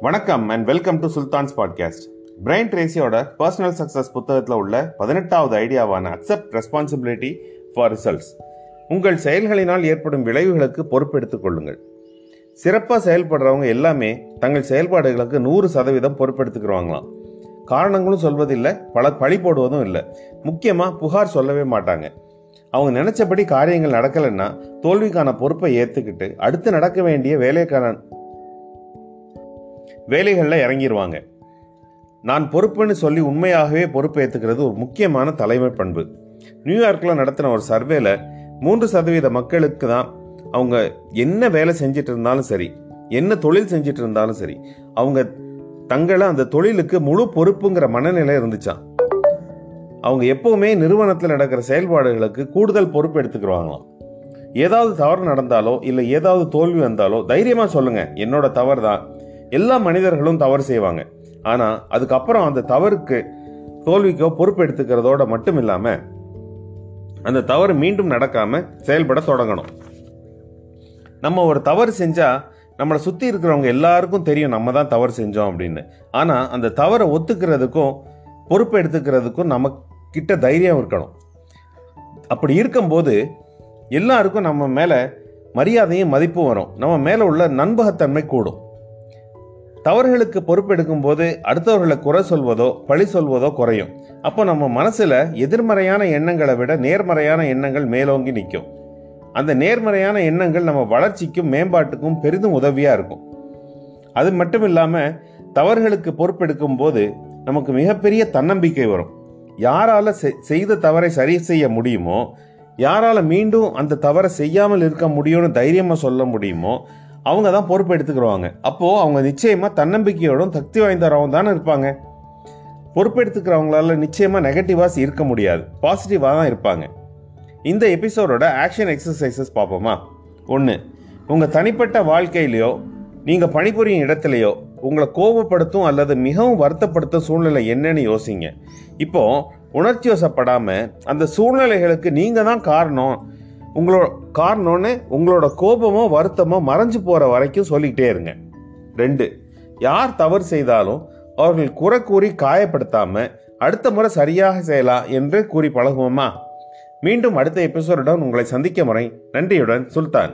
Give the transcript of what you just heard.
வணக்கம் and welcome to Sultan's podcast Brian ட்ரேசியோட personal success புத்தகத்தில் உள்ள பதினெட்டாவது ஐடியாவான அக்செப்ட் ரெஸ்பான்சிபிலிட்டி ஃபார் ரிசல்ட்ஸ் உங்கள் செயல்களினால் ஏற்படும் விளைவுகளுக்கு பொறுப்பெடுத்துக் கொள்ளுங்கள். சிறப்பாக செயல்படுறவங்க எல்லாமே தங்கள் செயல்பாடுகளுக்கு நூறு சதவீதம் பொறுப்பெடுத்துக்கிறவாங்களாம் காரணங்களும் சொல்வதில்லை பல பழி போடுவதும் இல்லை. முக்கியமாக புகார் சொல்லவே மாட்டாங்க. அவங்க நினச்சபடி காரியங்கள் நடக்கலைன்னா தோல்விக்கான பொறுப்பை ஏற்றுக்கிட்டு அடுத்து நடக்க வேண்டிய வேலைக்கான வேலைகளில் இறங்கிடுவாங்க நான் பொறுப்புன்னு சொல்லி உண்மையாகவே பொறுப்பு ஏற்றுக்கிறது ஒரு முக்கியமான தலைமை பண்பு. நியூயார்க்கில் நடத்தின ஒரு சர்வேல மூன்று சதவீத மக்களுக்கு தான் அவங்க என்ன வேலை செஞ்சிட்டு இருந்தாலும் சரி என்ன தொழில் செஞ்சிட்டு இருந்தாலும் சரி அவங்க தங்களை அந்த தொழிலுக்கு முழு பொறுப்புங்கிற மனநிலை இருந்துச்சான் அவங்க எப்பவுமே நிறுவனத்தில் நடக்கிற செயல்பாடுகளுக்கு கூடுதல் பொறுப்பு எடுத்துக்கிறாங்களாம் ஏதாவது தவறு நடந்தாலோ இல்லை ஏதாவது தோல்வி வந்தாலோ தைரியமாக சொல்லுங்க. என்னோட தவறு தான் எல்லா மனிதர்களும் தவறு செய்வாங்க. ஆனால் அதுக்கப்புறம் அந்த தவறுக்கு தோல்விக்கோ பொறுப்பெடுத்துக்கிறதோட மட்டும் இல்லாமல் அந்த தவறு மீண்டும் நடக்காம செயல்பட தொடங்கணும். நம்ம ஒரு தவறு செஞ்சா நம்மளை சுற்றி இருக்கிறவங்க எல்லாருக்கும் தெரியும் நம்ம தான் தவறு செஞ்சோம் அப்படின்னு. ஆனால் அந்த தவறை ஒத்துக்கிறதுக்கும் பொறுப்பு எடுத்துக்கிறதுக்கும் நம்ம கிட்ட தைரியம் இருக்கணும். அப்படி இருக்கும்போது எல்லாருக்கும் நம்ம மேலே மரியாதையும் மதிப்பும் வரும். நம்ம மேலே உள்ள நண்பகத்தன்மை கூடும். தவறுகளுக்கு பொறுப்பெடுக்கும் போது அடுத்தவர்களை குறை சொல்வதோ பழி சொல்வதோ குறையும். அப்போ நம்ம மனசுல எதிர்மறையான எண்ணங்களை விட நேர்மறையான எண்ணங்கள் மேலோங்கி நிற்கும். அந்த நேர்மறையான எண்ணங்கள் நம்ம வளர்ச்சிக்கும் மேம்பாட்டுக்கும் பெரிதும் உதவியா இருக்கும். அது மட்டும் இல்லாம தவறுகளுக்கு பொறுப்பெடுக்கும் போது நமக்கு மிகப்பெரிய தன்னம்பிக்கை வரும். யாரால செ- செய்த தவறை சரி செய்ய முடியுமோ யாரால மீண்டும் அந்த தவறை செய்யாமல் இருக்க முடியும்னு தைரியமா சொல்ல முடியுமோ அவங்க தான் பொறுப்பு எடுத்துக்கிறவங்க அப்போது அவங்க நிச்சயமாக தன்னம்பிக்கையோடும் சக்தி வாய்ந்தவராகவும் தானே இருப்பாங்க. பொறுப்பெடுத்துக்கிறவங்களால நிச்சயமாக நெகட்டிவாஸ் இருக்க முடியாது. பாசிட்டிவாக தான் இருப்பாங்க. இந்த எபிசோடோட ஆக்ஷன் எக்ஸசைசஸ் பார்ப்போமா? ஒன்று உங்கள் தனிப்பட்ட வாழ்க்கையிலையோ நீங்கள் பணிபுரியும் இடத்துலையோ உங்களை கோபப்படுத்தும் அல்லது மிகவும் வருத்தப்படுத்தும் சூழ்நிலை என்னன்னு யோசிங்க. இப்போ உணர்ச்சி வசப்படாமல் அந்த சூழ்நிலைகளுக்கு நீங்கள் தான் காரணம். உங்களோட காரணம்னு உங்களோட கோபமோ வருத்தமோ மறைஞ்சு போகிற வரைக்கும் சொல்லிக்கிட்டே இருங்க. ரெண்டு யார் தவறு செய்தாலும் அவர்கள் குறை கூறி காயப்படுத்தாமல் அடுத்த முறை சரியாக செய்யலாம் என்று கூறி பழகுவோமா? மீண்டும் அடுத்த எபிசோடுடன் உங்களை சந்திக்க முறை நன்றியுடன் சுல்தான்.